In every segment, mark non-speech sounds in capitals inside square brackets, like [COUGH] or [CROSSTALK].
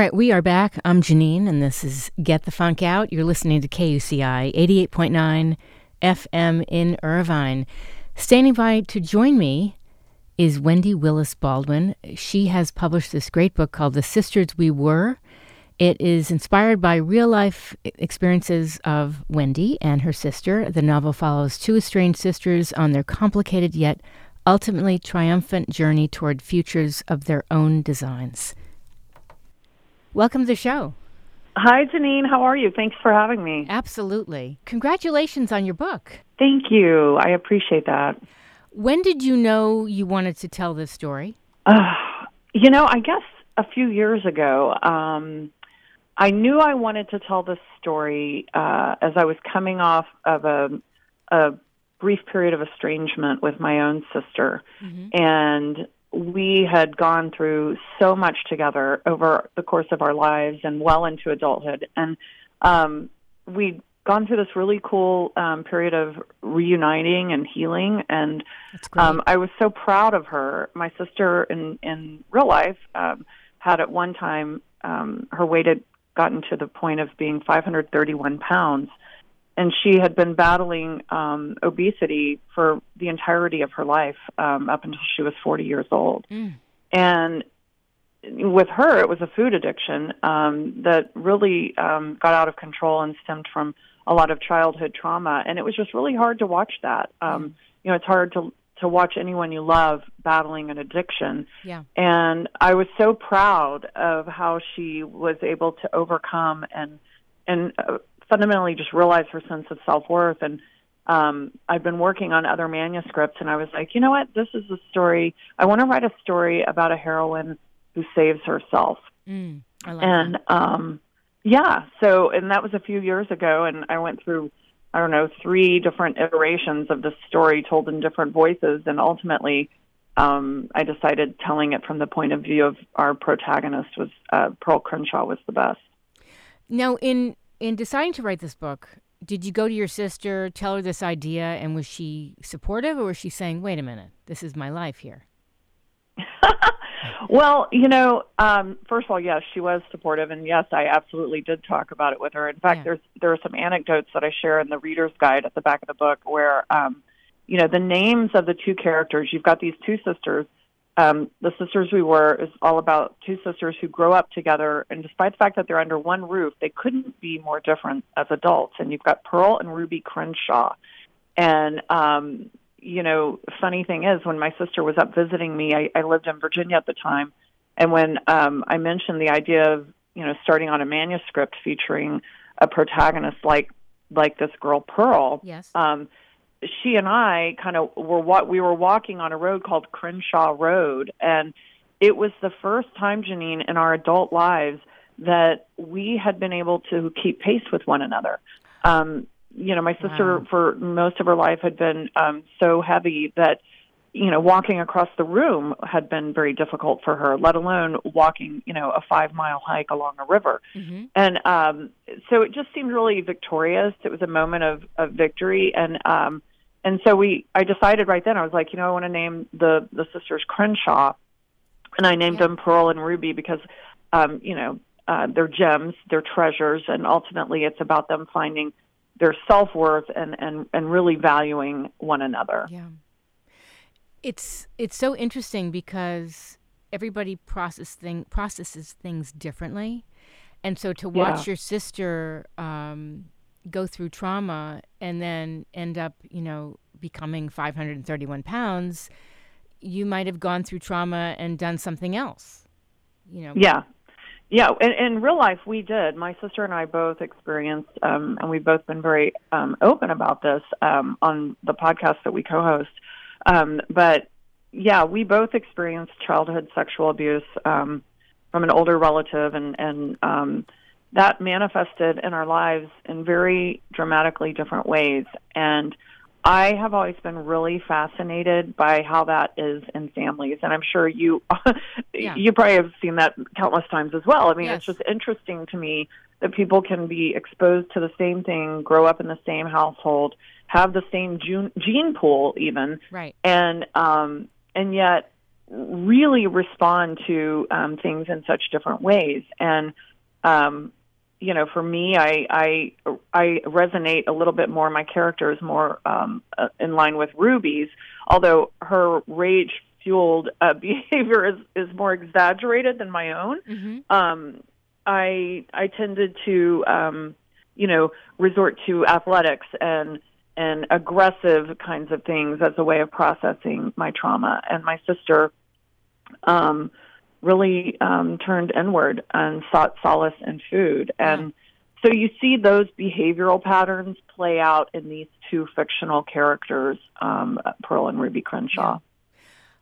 right, we are back. I'm Janeane, and this is Get the Funk Out. You're listening to KUCI 88.9 FM in Irvine. Standing by to join me is Wendy Willis Baldwin. She has published this great book called The Sisters We Were. It is inspired by real life experiences of Wendy and her sister. The novel follows two estranged sisters on their complicated yet ultimately triumphant journey toward futures of their own designs. Welcome to the show. Hi, Janeane. How are you? Thanks for having me. Absolutely. Congratulations on your book. Thank you. I appreciate that. When did you know you wanted to tell this story? Uh, you know, I guess a few years ago. Um, I knew I wanted to tell this story uh, as I was coming off of a, a brief period of estrangement with my own sister. Mm-hmm. And we had gone through so much together over the course of our lives and well into adulthood. And um, we'd gone through this really cool um, period of reuniting and healing. And um, I was so proud of her. My sister in, in real life um, had at one time, um, her weight had gotten to the point of being 531 pounds and she had been battling um, obesity for the entirety of her life um, up until she was 40 years old. Mm. And with her, it was a food addiction um, that really um, got out of control and stemmed from a lot of childhood trauma. And it was just really hard to watch that. Um. You know, it's hard to to watch anyone you love battling an addiction. Yeah. And I was so proud of how she was able to overcome and and uh, fundamentally just realize her sense of self worth. And um, I've been working on other manuscripts, and I was like, you know what? This is a story. I want to write a story about a heroine who saves herself. Mm, like and um, yeah, so and that was a few years ago, and I went through. I don't know, three different iterations of the story told in different voices, and ultimately, um, I decided telling it from the point of view of our protagonist was uh, Pearl Crenshaw was the best. Now, in in deciding to write this book, did you go to your sister, tell her this idea, and was she supportive, or was she saying, "Wait a minute, this is my life here"? [LAUGHS] well, you know, um, first of all, yes, she was supportive, and yes, I absolutely did talk about it with her. In fact, yeah. there's there are some anecdotes that I share in the reader's guide at the back of the book where, um, you know, the names of the two characters. You've got these two sisters um, the sisters we were is all about two sisters who grow up together, and despite the fact that they're under one roof, they couldn't be more different as adults. And you've got Pearl and Ruby Crenshaw, and um, you know, funny thing is, when my sister was up visiting me, I, I lived in Virginia at the time, and when um, I mentioned the idea of you know starting on a manuscript featuring a protagonist like like this girl Pearl, yes. Um, she and I kind of were what we were walking on a road called Crenshaw Road, and it was the first time, Janeane, in our adult lives that we had been able to keep pace with one another. Um, you know, my sister wow. for most of her life had been um, so heavy that you know walking across the room had been very difficult for her let alone walking you know a five mile hike along a river mm-hmm. and um so it just seemed really victorious it was a moment of of victory and um and so we I decided right then I was like, you know, I want to name the the sisters Crenshaw, and I named yeah. them Pearl and Ruby because, um, you know, uh, they're gems, they're treasures, and ultimately it's about them finding their self worth and and and really valuing one another. Yeah, it's it's so interesting because everybody process thing processes things differently, and so to watch yeah. your sister. Um, go through trauma and then end up, you know, becoming 531 pounds, you might have gone through trauma and done something else. You know. Yeah. Yeah, in, in real life, we did. My sister and I both experienced, um, and we've both been very um, open about this um, on the podcast that we co-host. Um, but yeah, we both experienced childhood sexual abuse um, from an older relative, and and um, that manifested in our lives in very dramatically different ways. And I have always been really fascinated by how that is in families, and I'm sure you [LAUGHS] yeah. you probably have seen that countless times as well. I mean, yes. it's just interesting to me that people can be exposed to the same thing, grow up in the same household, have the same gene, gene pool, even, right, and um, and yet really respond to um, things in such different ways. And um, you know, for me, I I I resonate a little bit more. My character is more um, uh, in line with Ruby's, although her rage fueled uh, [LAUGHS] behavior is is more exaggerated than my own. Mm-hmm. Um, I I tended to um, you know resort to athletics and and aggressive kinds of things as a way of processing my trauma. And my sister um, really um, turned inward and sought solace in food. And so you see those behavioral patterns play out in these two fictional characters, um, Pearl and Ruby Crenshaw.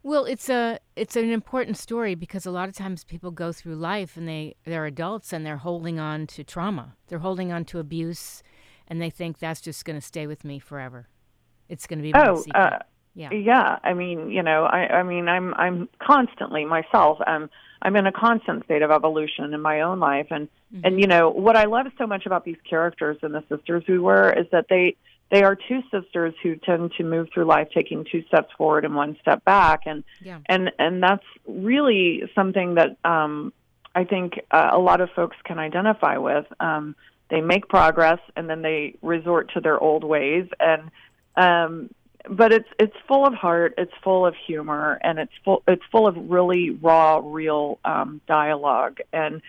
Well, it's a it's an important story because a lot of times people go through life and they they're adults and they're holding on to trauma. They're holding on to abuse, and they think that's just going to stay with me forever. It's going to be my oh, secret. Uh, yeah. Yeah. I mean, you know, I, I mean, I'm, I'm constantly myself. I'm, I'm in a constant state of evolution in my own life, and mm-hmm. and you know what I love so much about these characters and the sisters we were is that they they are two sisters who tend to move through life taking two steps forward and one step back, and yeah. and and that's really something that um, I think uh, a lot of folks can identify with. Um, they make progress and then they resort to their old ways and um, but it's it's full of heart, it's full of humor, and it's full it's full of really raw, real um, dialogue. And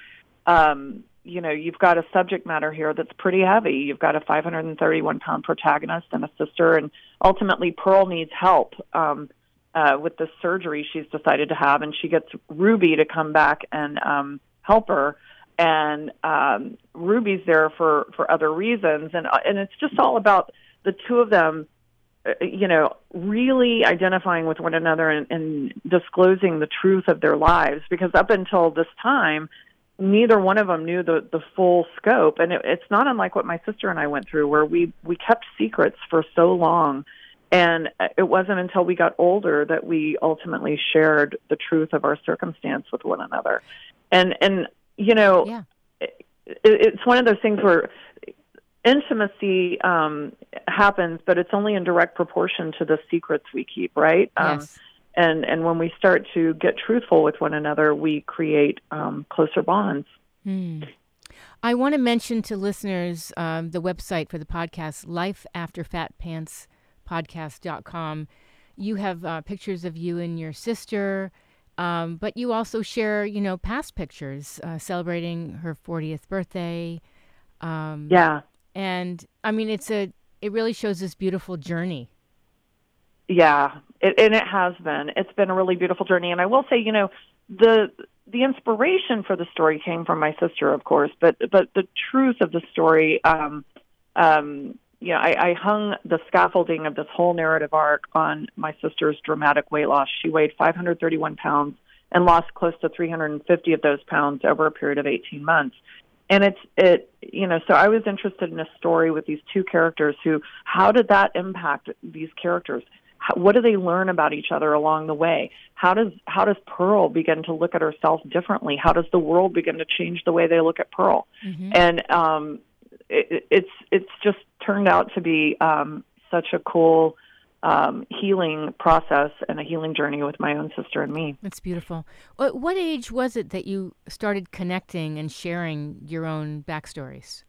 um, you know, you've got a subject matter here that's pretty heavy. You've got a 531 pound protagonist and a sister, and ultimately Pearl needs help um, uh, with the surgery she's decided to have, and she gets Ruby to come back and um, help her. And um, Ruby's there for for other reasons, and and it's just all about the two of them uh, Uh, you know, really identifying with one another and, and disclosing the truth of their lives. Because up until this time, neither one of them knew the the full scope, and it, it's not unlike what my sister and I went through, where we we kept secrets for so long. And uh, it wasn't until we got older that we ultimately shared the truth of our circumstance with one another. And and you know, yeah. it, it's one of those things where intimacy um, happens, but it's only in direct proportion to the secrets we keep, right? Um, yes. and and when we start to get truthful with one another, we create um, closer bonds. Hmm. I want to mention to listeners um, the website for the podcast, Life After Fat Pants podcast.com. You have uh, pictures of you and your sister, um, but you also share, you know, past pictures uh, celebrating her 40th birthday. Um, yeah and I mean, it's a it really shows this beautiful journey. Yeah, it, and it has been. It's been a really beautiful journey, and I will say, you know, the the inspiration for the story came from my sister, of course, but but the truth of the story, um, um, you know, I, I hung the scaffolding of this whole narrative arc on my sister's dramatic weight loss. She weighed 531 pounds and lost close to 350 of those pounds over a period of 18 months and it's it you know so i was interested in a story with these two characters who how did that impact these characters? How, what do they learn about each other along the way? How does how does pearl begin to look at herself differently? How does the world begin to change the way they look at pearl? Mm-hmm. and um it, it's it's just turned out to be um such a cool um, healing process and a healing journey with my own sister and me. That's beautiful. What, what age was it that you started connecting and sharing your own backstories?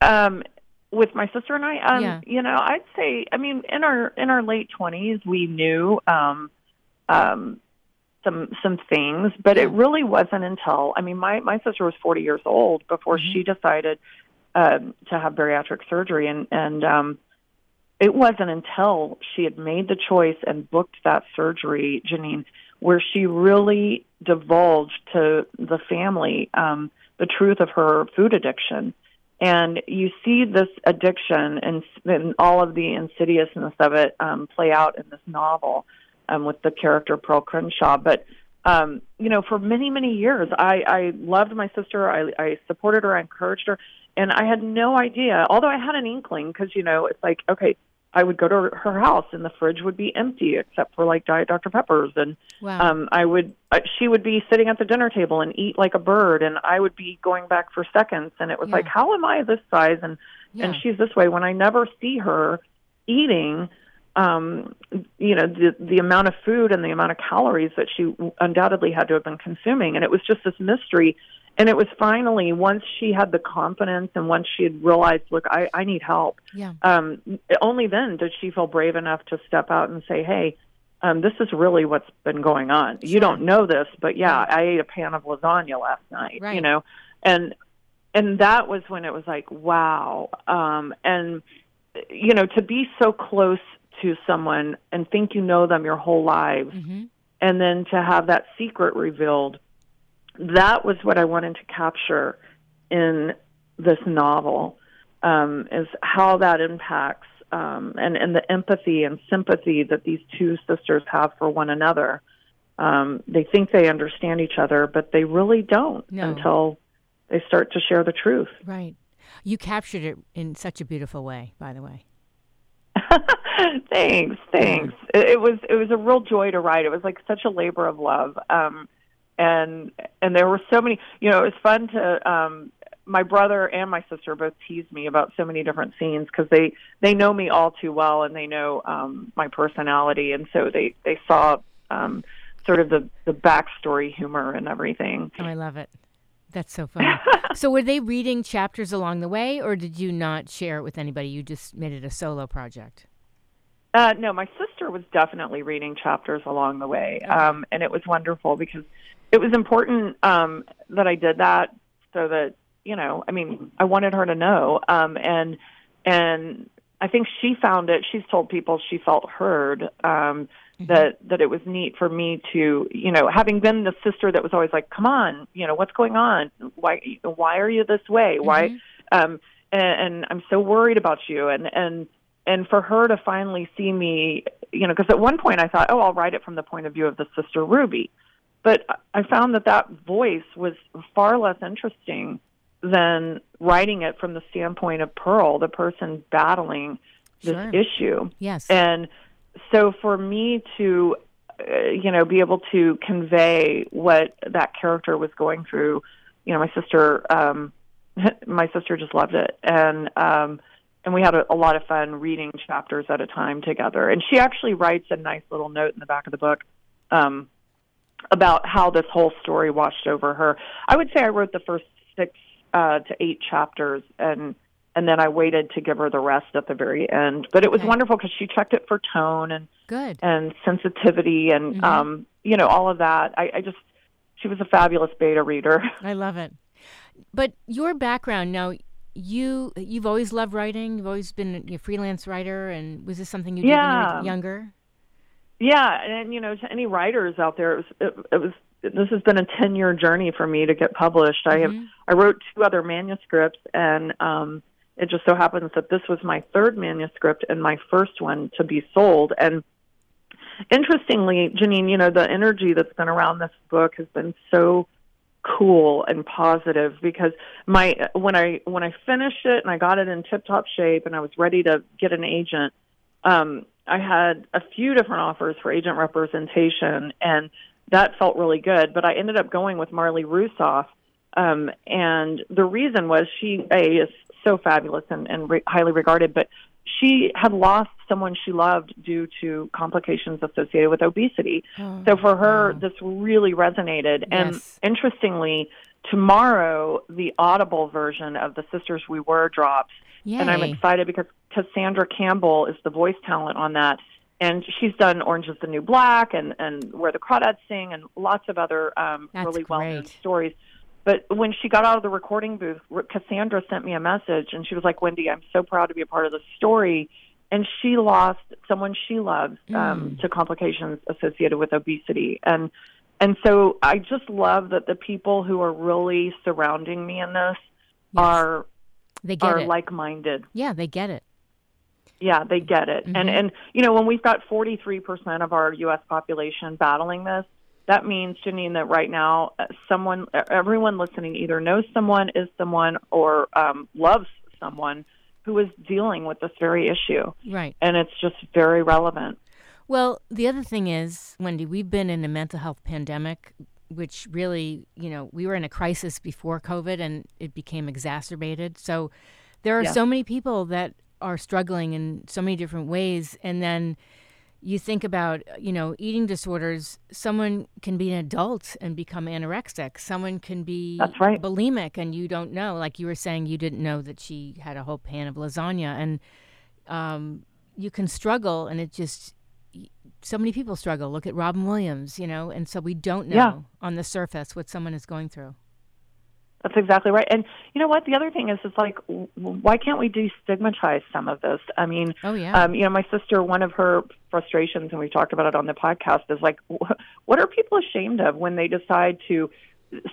Um, with my sister and I, um, yeah. you know, I'd say, I mean, in our in our late twenties, we knew um, um, some some things, but it really wasn't until I mean, my my sister was forty years old before mm-hmm. she decided um, to have bariatric surgery, and and um, it wasn't until she had made the choice and booked that surgery, Janeane, where she really divulged to the family um, the truth of her food addiction. And you see this addiction and, and all of the insidiousness of it um, play out in this novel um, with the character Pearl Crenshaw. But um, you know, for many, many years, I, I loved my sister. I, I supported her. I encouraged her. And I had no idea, although I had an inkling, because, you know, it's like, okay, I would go to her house and the fridge would be empty except for like Diet Dr Peppers and wow. um I would uh, she would be sitting at the dinner table and eat like a bird and I would be going back for seconds and it was yeah. like how am I this size and yeah. and she's this way when I never see her eating um, you know, the the amount of food and the amount of calories that she undoubtedly had to have been consuming, and it was just this mystery. And it was finally once she had the confidence and once she had realized, look, I, I need help. Yeah. Um, only then did she feel brave enough to step out and say, "Hey, um, this is really what's been going on. Sure. You don't know this, but yeah, I ate a pan of lasagna last night. Right. You know, and and that was when it was like, wow. Um, and you know, to be so close to someone and think you know them your whole lives, hmm and then to have that secret revealed, that was what I wanted to capture in this novel. Um, is how that impacts um, and and the empathy and sympathy that these two sisters have for one another. Um, they think they understand each other, but they really don't No. until they start to share the truth. Right. You captured it in such a beautiful way, by the way. [LAUGHS] thanks, thanks. It, it was it was a real joy to write. It was like such a labor of love, um, and and there were so many. You know, it was fun to. Um, my brother and my sister both teased me about so many different scenes because they they know me all too well and they know um, my personality, and so they they saw um, sort of the the backstory humor and everything. Oh, I love it. That's so funny. [LAUGHS] so, were they reading chapters along the way, or did you not share it with anybody? You just made it a solo project. Uh, no, my sister was definitely reading chapters along the way, um, and it was wonderful because it was important um, that I did that so that you know, I mean, I wanted her to know, um, and and I think she found it. She's told people she felt heard. Um, That that it was neat for me to, you know, having been the sister that was always like, "Come on, you know, what's going on? Why why are you this way? Why?" Mhm. um and, and I'm so worried about you and and and for her to finally see me you know because at one point I thought oh I'll write it from the point of view of the sister Ruby but I found that that voice was far less interesting than writing it from the standpoint of Pearl the person battling this Sure. issue Yes. and so for me to uh, you know be able to convey what that character was going through you know my sister um [LAUGHS] my sister just loved it and um and we had a, a lot of fun reading chapters at a time together and she actually writes a nice little note in the back of the book um about how this whole story washed over her i would say i wrote the first six uh to eight chapters and and then I waited to give her the rest at the very end. But it was Okay. wonderful because she checked it for tone and Good. and sensitivity and Mhm. um, you know all of that. I, I just she was a fabulous beta reader. [LAUGHS] I love it. But your background now, you you've always loved writing. You've always been a freelance writer, and was this something you did when you were younger? yeah, and you know to any writers out there, it was it, it was this has been a ten year journey for me to get published. I have Mhm. I wrote two other manuscripts and um it just so happens that this was my third manuscript and my first one to be sold and interestingly janeane you know the energy that's been around this book has been so cool and positive because my when i when i finished it and i got it in tip top shape and i was ready to get an agent um i had a few different offers for agent representation and that felt really good but i ended up going with marly rusoff um, and the reason was she a is so fabulous and, and re- highly regarded, but she had lost someone she loved due to complications associated with obesity. Oh, So for her, wow. this really resonated. And Yes. interestingly, tomorrow the Audible version of the Sisters We Were drops, Yay. and I'm excited because Cassandra Campbell is the voice talent on that. And she's done Orange is the New Black and, and Where the Crawdads Sing and lots of other um, That's really well known stories. But when she got out of the recording booth, Cassandra sent me a message and she was like, Wendy, I'm so proud to be a part of the story. And she lost someone she loves um, Mm. to complications associated with obesity. And and so I just love that the people who are really surrounding me in this Yes. are they get are it. like minded. yeah, they get it. Yeah, they get it. And Mhm. and you know, when we've got 43% of our US population battling this, that means Janeane that right now uh, someone everyone listening either knows someone, is someone or um loves someone who is dealing with this very issue. Right. And it's just very relevant. Well, the other thing is, Wendy, we've been in a mental health pandemic, which really, you know, we were in a crisis before COVID and it became exacerbated. So there are Yeah. so many people that are struggling in so many different ways, and then you think about you know eating disorders someone can be an adult and become anorexic. Someone can be That's right. bulimic and you don't know. Like you were saying you didn't know that she had a whole pan of lasagna. And um, you can struggle and it just so many people struggle. Look at robin williams you know? And so we don't know Yeah. on the surface what someone is going through That's exactly right. And you know what? The other thing is, is like, why can't we destigmatize some of this? I mean, oh yeah um, you know, my sister, one of her frustrations, and we've talked about it on the podcast, is like, wh- what are people ashamed of when they decide to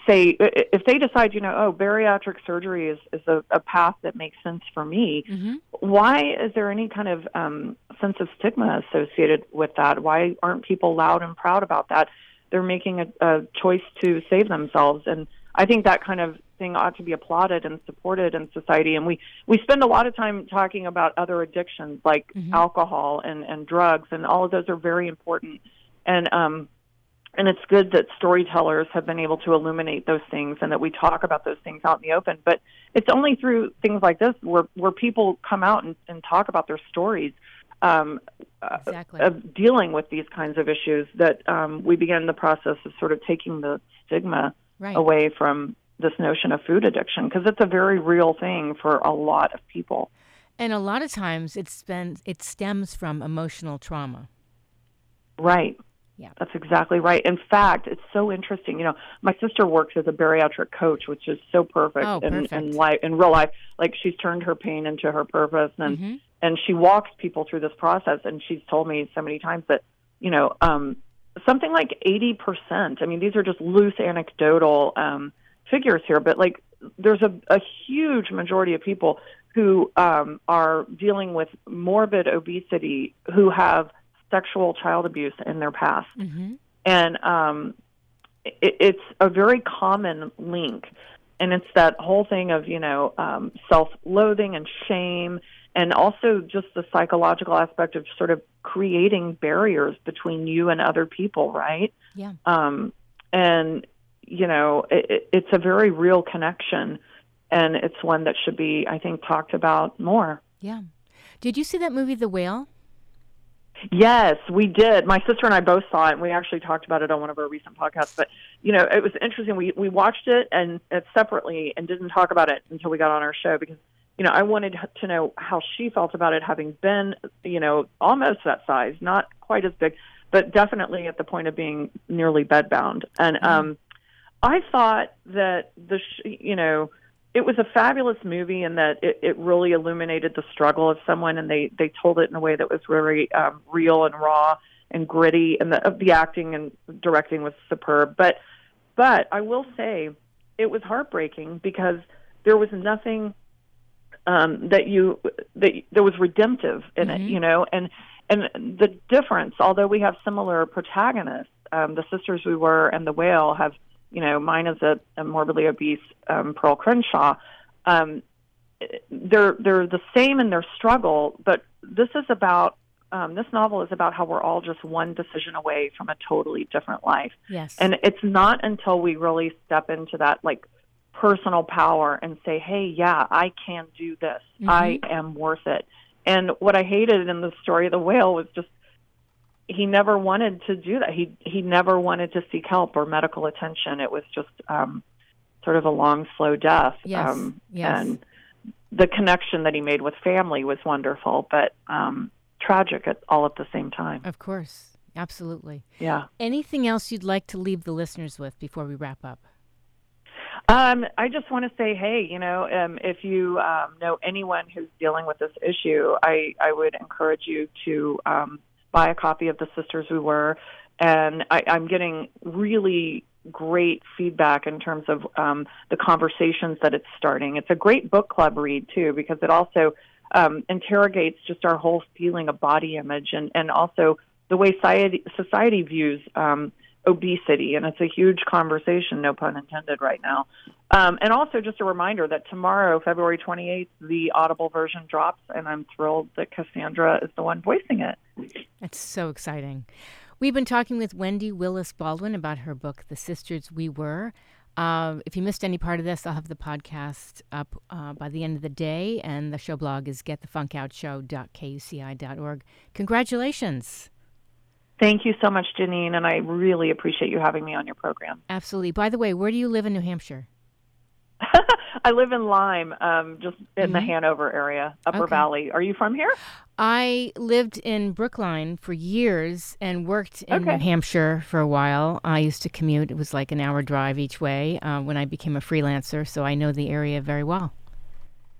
say, if they decide, you know, oh, bariatric surgery is, is a, a path that makes sense for me, hmm why is there any kind of um, sense of stigma associated with that? Why aren't people loud and proud about that? They're making a, a choice to save themselves, and I think that kind of thing ought to be applauded and supported in society. And we we spend a lot of time talking about other addictions like Mhm. alcohol and and drugs, and all of those are very important. And um, and it's good that storytellers have been able to illuminate those things and that we talk about those things out in the open. But it's only through things like this where where people come out and, and talk about their stories um, uh, exactly of dealing with these kinds of issues that um, we begin the process of sort of taking the stigma right away from this notion of food addiction because it's a very real thing for a lot of people. and a lot of times it's been it stems from emotional trauma Right. Yeah. That's exactly right. In fact, it's so interesting. You know, my sister works as a bariatric coach, which is so perfect, Oh, in, perfect. in life in real life. Like she's turned her pain into her purpose and Mhm. and she walks people through this process and she's told me so many times that, you know, um something like 80%. I mean, these are just loose anecdotal um figures here, but like there's a, a huge majority of people who um, are dealing with morbid obesity who have sexual child abuse in their past. Mhm. And um, it, it's a very common link. And it's that whole thing of, you know, um, self loathing and shame, and also just the psychological aspect of sort of creating barriers between you and other people, right? Yeah. Um, and, you know, it, it, it's a very real connection. And it's one that should be, I think, talked about more. Yeah. Did you see that movie, The Whale? Yes, we did. My sister and I both saw it, and we actually talked about it on one of our recent podcasts. But you know, it was interesting. We we watched it and it separately, and didn't talk about it until we got on our show because you know I wanted to know how she felt about it, having been you know almost that size, not quite as big, but definitely at the point of being nearly bedbound. And um, I thought that the sh- you know it was a fabulous movie in that it, it really illuminated the struggle of someone, and they they told it in a way that was very um, real and raw and gritty, and the the acting and directing was superb. But but I will say it was heartbreaking because there was nothing um, that you that there was redemptive in Mhm. it, you know, and and the difference, although we have similar protagonists, um, the sisters we were and the whale have, you know, mine is a, a morbidly obese um, Pearl Crenshaw. Um, they're they're the same in their struggle, but this is about um, this novel is about how we're all just one decision away from a totally different life. Yes. And it's not until we really step into that like personal power and say, "Hey, yeah, I can do this. I am worth it." And what I hated in the story of the whale was just he never wanted to do that. He he never wanted to seek help or medical attention. It was just um sort of a long slow death. Yes, Um yes. and the connection that he made with family was wonderful, but um tragic at all at the same time. of course. Absolutely. Yeah. Anything else you'd like to leave the listeners with before we wrap up? Um, I just want to say, hey, you know, um, if you um, know anyone who's dealing with this issue, I, I would encourage you to um, buy a copy of The Sisters We Were. And I, I'm getting really great feedback in terms of um, the conversations that it's starting. It's a great book club read, too, because it also um, interrogates just our whole feeling of body image and, and also the way society, society views um, obesity, and it's a huge conversation, no pun intended, right now. Um, and also, just a reminder that tomorrow, February 28th, the Audible version drops, and I'm thrilled that Cassandra is the one voicing it. That's so exciting. We've been talking with Wendy Willis Baldwin about her book, The Sisters We Were. Uh, if you missed any part of this, I'll have the podcast up uh, by the end of the day, and the show blog is getthefunkoutshow.kuci.org. Congratulations. Thank you so much, Janeane, and I really appreciate you having me on your program. Absolutely. By the way, where do you live in New Hampshire? [LAUGHS] I live in Lyme, um, just in mm-hmm. the Hanover area, Upper okay. Valley. Are you from here? I lived in Brookline for years and worked in okay. New Hampshire for a while. I used to commute; it was like an hour drive each way uh, when I became a freelancer, so I know the area very well.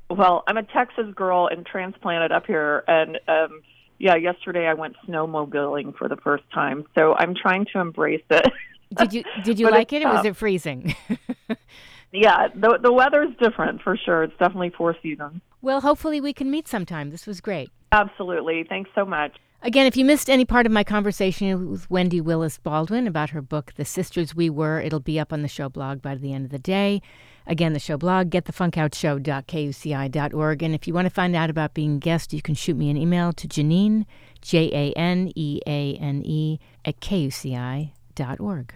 Well, I'm a Texas girl and transplanted up here, and um, yeah, yesterday I went snowmobiling for the first time, so I'm trying to embrace it. [LAUGHS] did you Did you like it, or was it freezing? [LAUGHS] yeah, the the weather's different for sure. It's definitely four seasons. Well, hopefully we can meet sometime. This was great. Absolutely. Thanks so much. Again, if you missed any part of my conversation with Wendy Willis Baldwin about her book, The Sisters We Were, it'll be up on the show blog by the end of the day. Again, the show blog, getthefunkoutshow.kuci.org. And if you want to find out about being guest, you can shoot me an email to Janeane, J A N E A N E, at kuci.org.